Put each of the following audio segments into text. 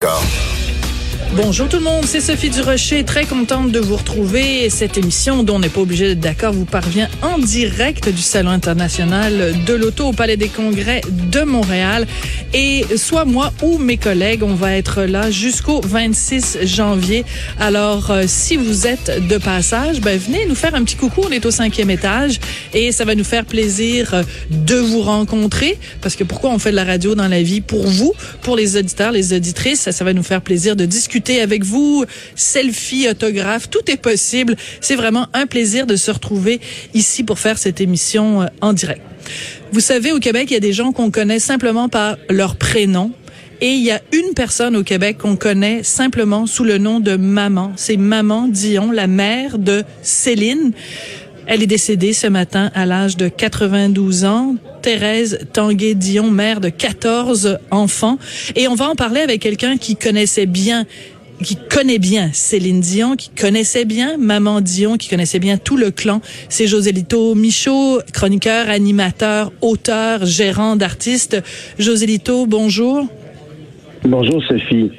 Go. Bonjour tout le monde, c'est Sophie Durocher, très contente de vous retrouver. Cette émission, dont on n'est pas obligé d'être d'accord, vous parvient en direct du Salon international de l'auto au Palais des Congrès de Montréal. Et soit moi ou mes collègues, on va être là jusqu'au 26 janvier. Alors, euh, si vous êtes de passage, ben, venez nous faire un petit coucou. On est au cinquième étage et ça va nous faire plaisir euh, de vous rencontrer. Parce que pourquoi on fait de la radio dans la vie? Pour vous, pour les auditeurs, les auditrices, ça, ça va nous faire plaisir de discuter avec vous, selfie, autographe, tout est possible. C'est vraiment un plaisir de se retrouver ici pour faire cette émission euh, en direct. Vous savez, au Québec, il y a des gens qu'on connaît simplement par leur prénom. Et il y a une personne au Québec qu'on connaît simplement sous le nom de Maman. C'est Maman Dion, la mère de Céline. Elle est décédée ce matin à l'âge de 92 ans. Thérèse Tanguay-Dion, mère de 14 enfants. Et on va en parler avec quelqu'un qui connaissait bien qui connaît bien Céline Dion, qui connaissait bien Maman Dion, qui connaissait bien tout le clan. C'est Josélito Michaud, chroniqueur, animateur, auteur, gérant d'artistes. Josélito, bonjour. Bonjour Sophie.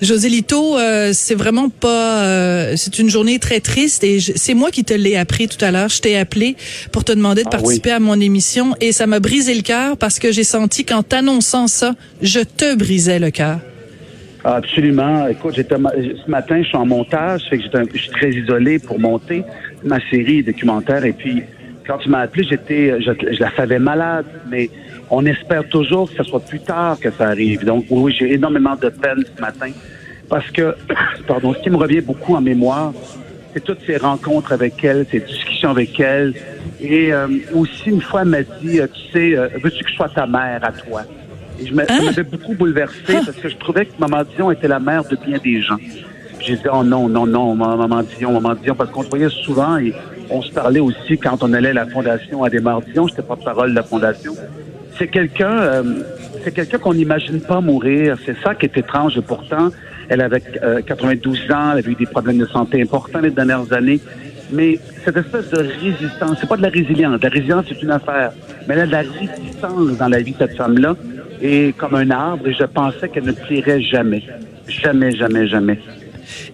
Josélito, euh, c'est vraiment pas, euh, c'est une journée très triste et c'est moi qui te l'ai appris tout à l'heure. Je t'ai appelé pour te demander de Ah participer à mon émission et ça m'a brisé le cœur parce que j'ai senti qu'en t'annonçant ça, je te brisais le cœur. Absolument. Écoute, j'étais ce matin, je suis en montage, fait que je suis très isolé pour monter ma série documentaire. Et puis, quand tu m'as appelé, j'étais, je, je la savais malade, mais on espère toujours que ce soit plus tard que ça arrive. Donc, oui, j'ai énormément de peine ce matin parce que, pardon, ce qui me revient beaucoup en mémoire, c'est toutes ces rencontres avec elle, ces discussions avec elle. Et euh, aussi, une fois, elle m'a dit, euh, tu sais, euh, veux-tu que je sois ta mère à toi? Et je me, ça Hein? m'avait beaucoup bouleversé parce que je trouvais que Maman Dion était la mère de bien des gens. J'ai dit, oh non, non, non, Maman Dion, Maman Dion, parce qu'on se voyait souvent et on se parlait aussi quand on allait à la fondation à des Dion, j'étais pas parole de la fondation. C'est quelqu'un, euh, c'est quelqu'un qu'on n'imagine pas mourir. C'est ça qui est étrange. Pourtant, elle avait euh, 92 ans, elle avait eu des problèmes de santé importants les dernières années. Mais cette espèce de résistance, c'est pas de la résilience. La résilience, c'est une affaire. Mais elle a de la résistance dans la vie cette femme-là. Et comme un arbre, et je pensais qu'elle ne plierait jamais. Jamais, jamais, jamais.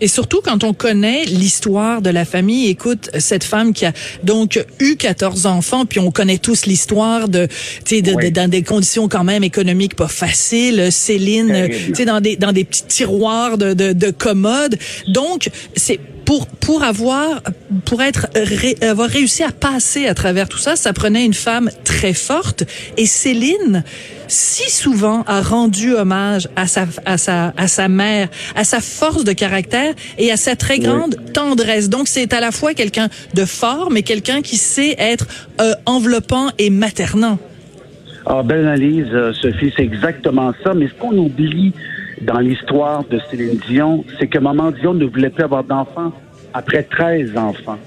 Et surtout quand on connaît l'histoire de la famille, écoute, cette femme qui a donc eu 14 enfants, puis on connaît tous l'histoire de, tu sais, de, Oui. de- dans des conditions quand même économiques pas faciles, Céline, tu sais, dans des, dans des petits tiroirs de, de, de commodes. Donc, c'est pour, pour avoir, pour être, ré- avoir réussi à passer à travers tout ça, ça prenait une femme très forte. Et Céline, si souvent a rendu hommage à sa, à sa, à sa mère, à sa force de caractère et à sa très grande tendresse. Donc, c'est à la fois quelqu'un de fort, mais quelqu'un qui sait être euh, enveloppant et maternant. Ah, belle analyse, euh, Sophie, c'est exactement ça. Mais ce qu'on oublie dans l'histoire de Céline Dion, c'est que Maman Dion ne voulait plus avoir d'enfants après 13 enfants.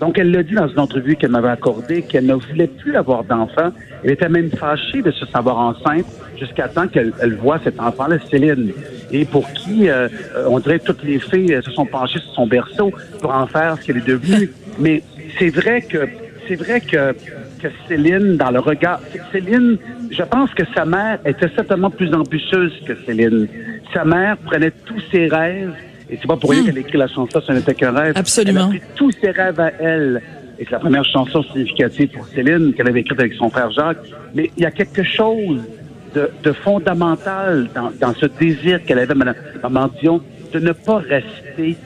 Donc, elle l'a dit dans une entrevue qu'elle m'avait accordée qu'elle ne voulait plus avoir d'enfants. Elle était même fâchée de se savoir enceinte jusqu'à temps qu'elle elle voit cet enfant-là, Céline. Et pour qui, euh, on dirait, toutes les filles euh, se sont penchées sur son berceau pour en faire ce qu'elle est devenue. Mais c'est vrai que c'est vrai que, que Céline, dans le regard, Céline, je pense que sa mère était certainement plus ambitieuse que Céline. Sa mère prenait tous ses rêves, et c'est pas pour rien Hmm. qu'elle a écrit la chanson Ce n'était qu'un rêve. Absolument. Elle a pris tous ses rêves à elle. Et c'est la première chanson significative pour Céline qu'elle avait écrite avec son frère Jacques. Mais il y a quelque chose de, de fondamental dans, dans ce désir qu'elle avait, Mme, Maman Dion, de ne pas rester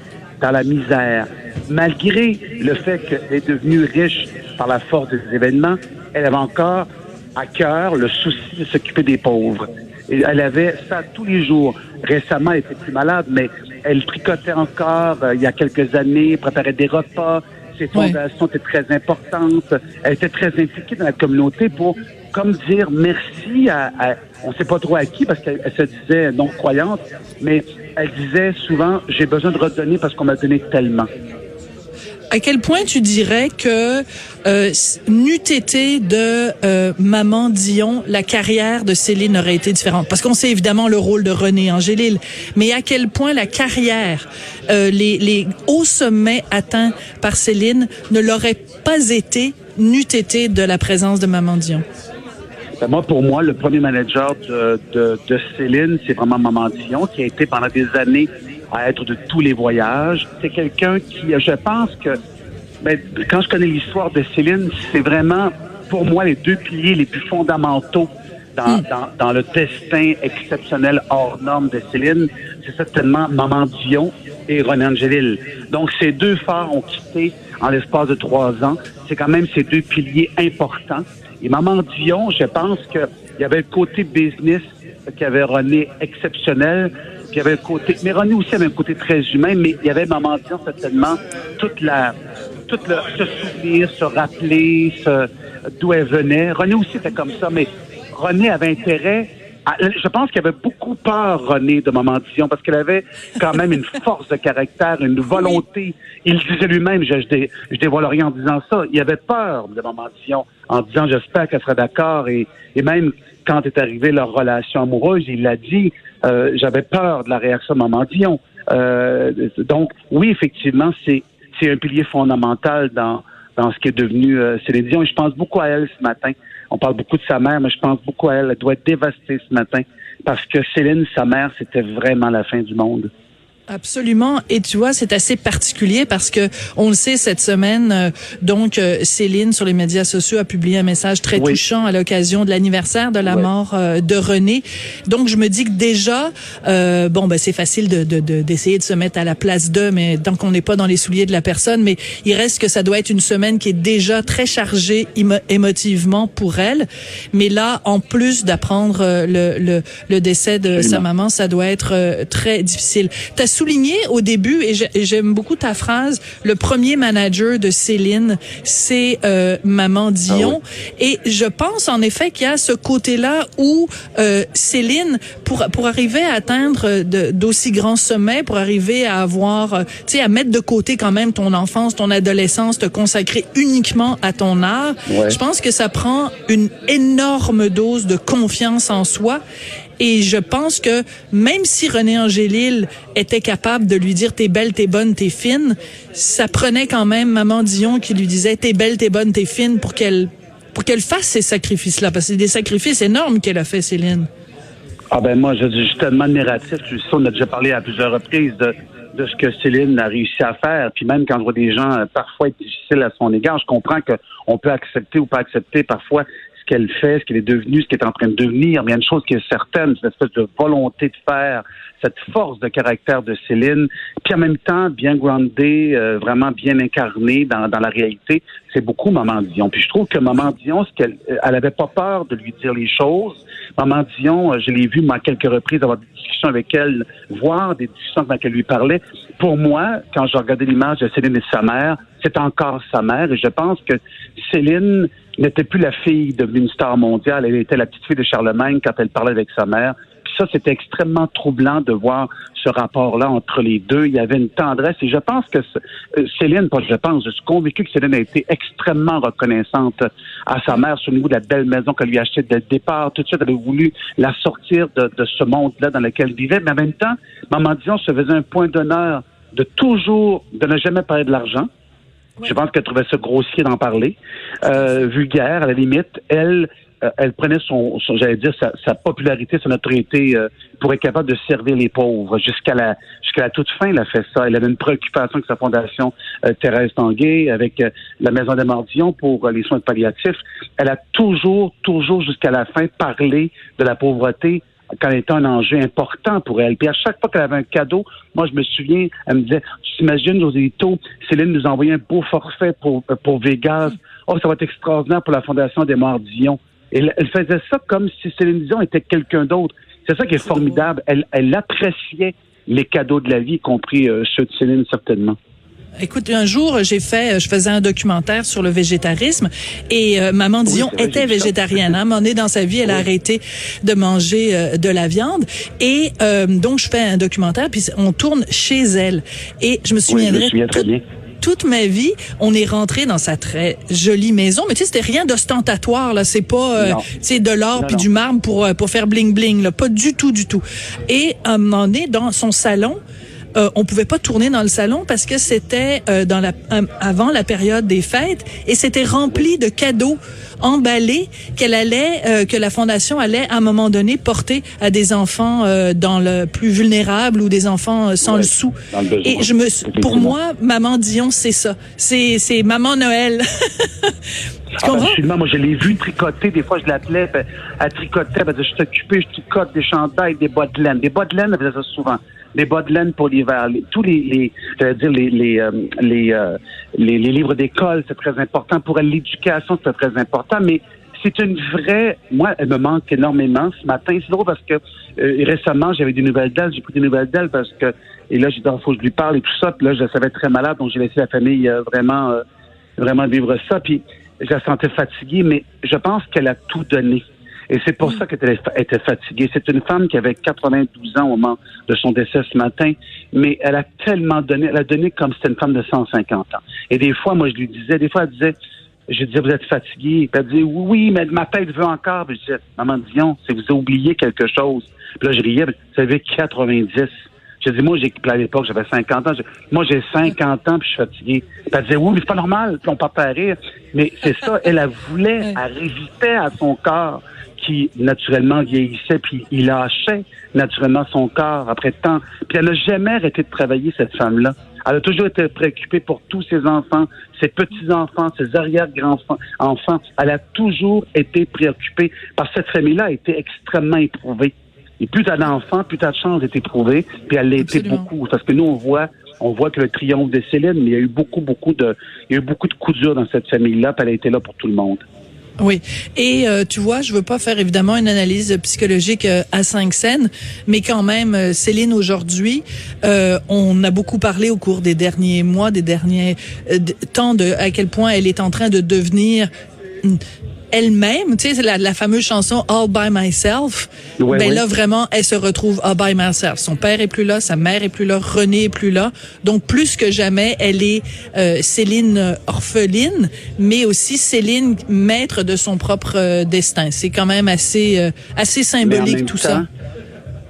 dans la misère. Malgré le fait qu'elle est devenue riche par la force des événements, elle avait encore à cœur le souci de s'occuper des pauvres. Et elle avait ça tous les jours. Récemment, elle était plus malade, mais elle tricotait encore euh, il y a quelques années, préparait des repas. Ses Ouais. fondations étaient très importantes. Elle était très impliquée dans la communauté pour comme dire merci à, on sait pas trop à qui parce qu'elle se disait non croyante, mais elle disait souvent j'ai besoin de redonner parce qu'on m'a donné tellement. À quel point tu dirais que euh, n'eût été de euh, Maman Dion, la carrière de Céline aurait été différente? Parce qu'on sait évidemment le rôle de René Angélil, mais à quel point la carrière, euh, les, hauts sommets atteints par Céline ne l'auraient pas été n'eût été de la présence de Maman Dion? Ben moi, pour moi, le premier manager de, de, de Céline, c'est vraiment Maman Dion, qui a été pendant des années à être de tous les voyages. C'est quelqu'un qui, je pense que, ben, quand je connais l'histoire de Céline, c'est vraiment, pour moi, les deux piliers les plus fondamentaux dans, hmm. dans, dans, le destin exceptionnel hors norme de Céline, c'est certainement Maman Dion et René Angélil. Donc, ces deux phares ont quitté en l'espace de trois ans. C'est quand même ces deux piliers importants. Et Maman Dion, je pense qu'il y avait le côté business qui avait René exceptionnel, il y avait le côté, mais René aussi avait un côté très humain, mais il y avait Maman Dion certainement toute la, toute le, se souvenir, se rappeler, d'où elle venait. René aussi était comme ça, mais René avait intérêt je pense qu'il avait beaucoup peur, René, de Maman Dion, parce qu'elle avait quand même une force de caractère, une volonté. Il disait lui-même, je, je, je, dévoile rien en disant ça, il avait peur de Maman Dion, en disant, j'espère qu'elle sera d'accord. Et, et même quand est arrivée leur relation amoureuse, il l'a dit, euh, j'avais peur de la réaction de Maman Dion. Euh, donc, oui, effectivement, c'est c'est un pilier fondamental dans dans ce qui est devenu euh, Céline Dion. Et je pense beaucoup à elle ce matin. On parle beaucoup de sa mère, mais je pense beaucoup à elle. Elle doit être dévastée ce matin parce que Céline, sa mère, c'était vraiment la fin du monde. Absolument. Et tu vois, c'est assez particulier parce que on le sait cette semaine. Euh, donc, euh, Céline sur les médias sociaux a publié un message très touchant à l'occasion de l'anniversaire de la mort euh, de René. Donc, je me dis que déjà, bon, ben c'est facile de d'essayer de, se mettre à la place d'eux, mais tant qu'on n'est pas dans les souliers de la personne, mais il reste que ça doit être une semaine qui est déjà très chargée émotivement pour elle. Mais là, en plus d'apprendre le, le, le décès de sa maman, ça doit être très difficile souligné au début, et j'aime beaucoup ta phrase, le premier manager de Céline, c'est euh, Maman Dion. Ah et je pense en effet qu'il y a ce côté-là où euh, Céline, pour, pour arriver à atteindre d'aussi grands sommets, pour arriver à avoir, euh, tu sais, à mettre de côté quand même ton enfance, ton adolescence, te consacrer uniquement à ton art, je pense que ça prend une énorme dose de confiance en soi. Et je pense que même si René Angélil était capable de lui dire t'es belle, t'es bonne, t'es fine, ça prenait quand même Maman Dion qui lui disait t'es belle, t'es bonne, t'es fine pour qu'elle pour qu'elle fasse ces sacrifices-là, parce que c'est des sacrifices énormes qu'elle a fait, Céline. Ah ben moi, je, suis tellement admiratif. Tu sais, on a déjà parlé à plusieurs reprises de, de ce que Céline a réussi à faire. Puis même quand je vois des gens euh, parfois être difficiles à son égard, je comprends qu'on peut accepter ou pas accepter parfois ce qu'elle fait, ce qu'elle est devenue, ce qu'elle est en train de devenir. Mais il y a une chose qui est certaine, c'est espèce de volonté de faire, cette force de caractère de Céline, puis en même temps bien groundée, euh, vraiment bien incarnée dans, dans la réalité. C'est beaucoup Maman Dion. Puis je trouve que Maman Dion, ce qu'elle, euh, elle avait pas peur de lui dire les choses. Maman Dion, euh, je l'ai vu à quelques reprises avoir des discussions avec elle, voir des discussions dans lesquelles elle lui parlait. Pour moi, quand je regardais l'image de Céline et sa mère, c'est encore sa mère. Et je pense que Céline n'était plus la fille devenue une star mondiale. Elle était la petite fille de Charlemagne quand elle parlait avec sa mère. Puis ça, c'était extrêmement troublant de voir ce rapport-là entre les deux. Il y avait une tendresse et je pense que euh, Céline, pas je pense, je suis convaincu que Céline a été extrêmement reconnaissante à sa mère sur le niveau de la belle maison qu'elle lui a achetée dès le départ. Tout de suite, elle a voulu la sortir de, de ce monde-là dans lequel elle vivait. Mais en même temps, Maman Dion se faisait un point d'honneur de toujours, de ne jamais parler de l'argent je pense qu'elle trouvait ça grossier d'en parler, euh, vulgaire à la limite. Elle, euh, elle prenait son, j'allais dire, sa, popularité, sa notoriété euh, pour être capable de servir les pauvres. Jusqu'à la, jusqu'à la toute fin, elle a fait ça. Elle avait une préoccupation avec sa fondation Thérèse Tanguay, avec la Maison des Mordillons pour les soins palliatifs. Elle a toujours, toujours jusqu'à la fin parlé de la pauvreté quand elle était un enjeu important pour elle. Puis à chaque fois qu'elle avait un cadeau, moi, je me souviens, elle me disait, tu t'imagines, Joséito, Céline nous a envoyé un beau forfait pour, pour Vegas. Oh, ça va être extraordinaire pour la Fondation des Mordillons. Et elle, faisait ça comme si Céline Dion était quelqu'un d'autre. C'est ça qui est formidable. Elle, elle appréciait les cadeaux de la vie, y compris euh, ceux de Céline, certainement. Écoute, un jour, j'ai fait, je faisais un documentaire sur le végétarisme et euh, maman Dion était végétarienne. Hein, est dans sa vie, elle a arrêté de manger euh, de la viande et euh, donc je fais un documentaire puis on tourne chez elle et je me souviendrai toute ma vie, on est rentré dans sa très jolie maison, mais tu sais, c'était rien d'ostentatoire là. C'est pas, euh, tu de l'or puis du marbre pour pour faire bling bling là, pas du tout, du tout. Et à un moment donné, dans son salon, euh, on pouvait pas tourner dans le salon parce que c'était euh, dans la euh, avant la période des fêtes et c'était rempli de cadeaux emballés qu'elle allait euh, que la fondation allait à un moment donné porter à des enfants dans le plus vulnérable ou des enfants sans le sou. et je me pour moi maman Dion c'est ça. C'est c'est maman Noël. Tu ah, absolument. Moi, je l'ai vu tricoter. Des fois, je l'appelais. Elle tricotait. Elle je suis occupé, je tricote des chandails, des bottes de laine. Des bottes de laine, elle faisait ça souvent les bas de laine pour l'hiver, tous les, les dire les les euh, euh, les, les, livres d'école, c'est très important pour elle. L'éducation, c'est très important, mais c'est une vraie. Moi, elle me manque énormément ce matin. C'est drôle parce que euh, récemment, j'avais des nouvelles d'elle. J'ai pris des nouvelles d'elle parce que et là, j'ai dit, il faut que je lui parle et tout ça. Puis là, je savais très malade, donc j'ai laissé la famille vraiment vraiment vivre ça. Puis je la sentais fatiguée, mais je pense qu'elle a tout donné. Et c'est pour mm. ça qu'elle était fatiguée. C'est une femme qui avait 92 ans au moment de son décès ce matin, mais elle a tellement donné, elle a donné comme si c'était une femme de 150 ans. Et des fois, moi, je lui disais, des fois, elle disait, je disais, vous êtes fatiguée. Puis elle disait, oui, mais ma tête veut encore. Puis je disais, maman Dion, c'est que vous avez oublié quelque chose. Puis là, je riais, vous avez 90. Je dis, moi, j'ai, à l'époque, j'avais 50 ans. moi, j'ai 50 ans, puis je suis fatigué. Puis elle disait, oui, mais c'est pas normal. Puis on part à rire. Mais c'est ça, elle, elle voulait, elle révitait à son corps qui naturellement vieillissait, puis il lâchait naturellement son corps après tant. Puis elle n'a jamais arrêté de travailler, cette femme-là. Elle a toujours été préoccupée pour tous ses enfants, ses petits-enfants, ses arrière-grands-enfants. Enfants. Elle a toujours été préoccupée parce que cette famille-là a été extrêmement éprouvée. Et plus t'as d'enfants, plus t'as de chances d'être éprouvée. Puis elle l'a été beaucoup. Parce que nous, on voit, on voit que le triomphe de Céline, mais il y a eu beaucoup, beaucoup de, il y a eu beaucoup de coups durs dans cette famille-là, puis elle a été là pour tout le monde. Oui, et euh, tu vois, je veux pas faire évidemment une analyse psychologique euh, à cinq scènes, mais quand même, euh, Céline aujourd'hui, on a beaucoup parlé au cours des derniers mois, des derniers temps de à quel point elle est en train de devenir elle-même, tu sais, la, la fameuse chanson All by Myself. ben là, vraiment, elle se retrouve All by Myself. Son père est plus là, sa mère est plus là, René est plus là. Donc, plus que jamais, elle est euh, Céline orpheline, mais aussi Céline maître de son propre euh, destin. C'est quand même assez, euh, assez symbolique tout ça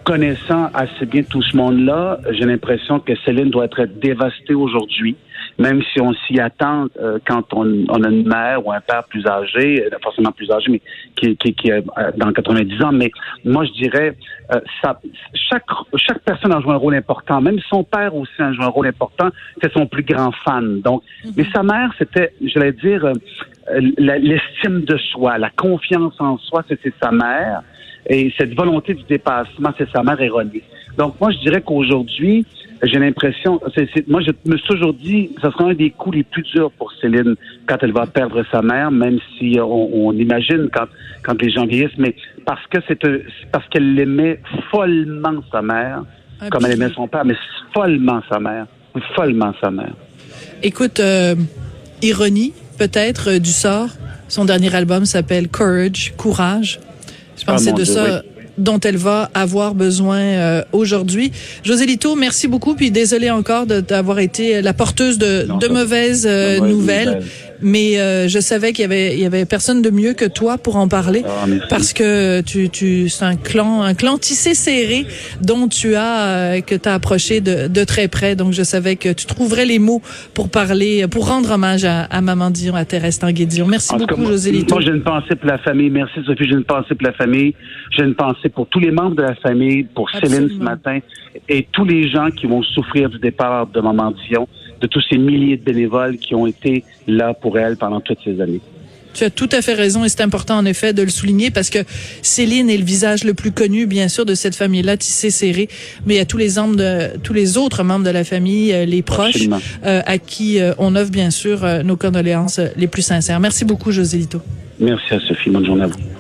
connaissant assez bien tout ce monde-là, j'ai l'impression que Céline doit être dévastée aujourd'hui même si on s'y attend euh, quand on, on, a une mère ou un père plus âgé, euh, forcément plus âgé, mais qui, qui, qui est euh, dans 90 ans. Mais moi, je dirais, ça, chaque, chaque personne a joué un rôle important. Même son père aussi a joué un rôle important. C'est son plus grand fan. Donc, mhm. mais sa mère, c'était, j'allais dire, l'estime de soi, la confiance en soi, c'était sa mère. Et cette volonté du dépassement, c'est sa mère erronée. Donc, moi, je dirais qu'aujourd'hui, j'ai l'impression, moi je me suis toujours dit, ce sera un des coups les plus durs pour Céline quand elle va perdre sa mère, même si on, imagine quand, quand les gens vieillissent, mais parce que c'est parce qu'elle aimait follement sa mère, comme elle aimait son père, mais follement sa mère, follement sa mère. Écoute, euh, ironie peut-être euh, du sort. Son dernier album s'appelle Courage, Courage. Je pensais ah, de ça dont elle va avoir besoin euh, aujourd'hui. José Lito, merci beaucoup, puis désolé encore d'avoir été la porteuse de, de mauvaises euh, nouvelles mais euh, je savais qu'il y avait il y avait personne de mieux que toi pour en parler ah, parce que tu tu c'est un clan un clan tissé serré dont tu as euh, que tu as approché de, de très près. Donc je savais que tu trouverais les mots pour parler pour rendre hommage à, à maman Dion à Thérèse Tanguay-Dion. Merci beaucoup José Lito. Moi j'ai une pensée pour la famille, merci Sophie, j'ai une pensée pour la famille, j'ai une pensée pour tous les membres de la famille, pour Céline ce matin et tous les gens qui vont souffrir du départ de maman Dion de tous ces milliers de bénévoles qui ont été là pour elle pendant toutes ces années. Tu as tout à fait raison et c'est important en effet de le souligner parce que Céline est le visage le plus connu bien sûr de cette famille-là tissée serrée, mais il y a tous les membres de tous les autres membres de la famille, euh, les proches euh, à qui euh, on offre bien sûr nos condoléances les plus sincères. Merci beaucoup José Lito. Merci à Sophie, bonne journée à vous.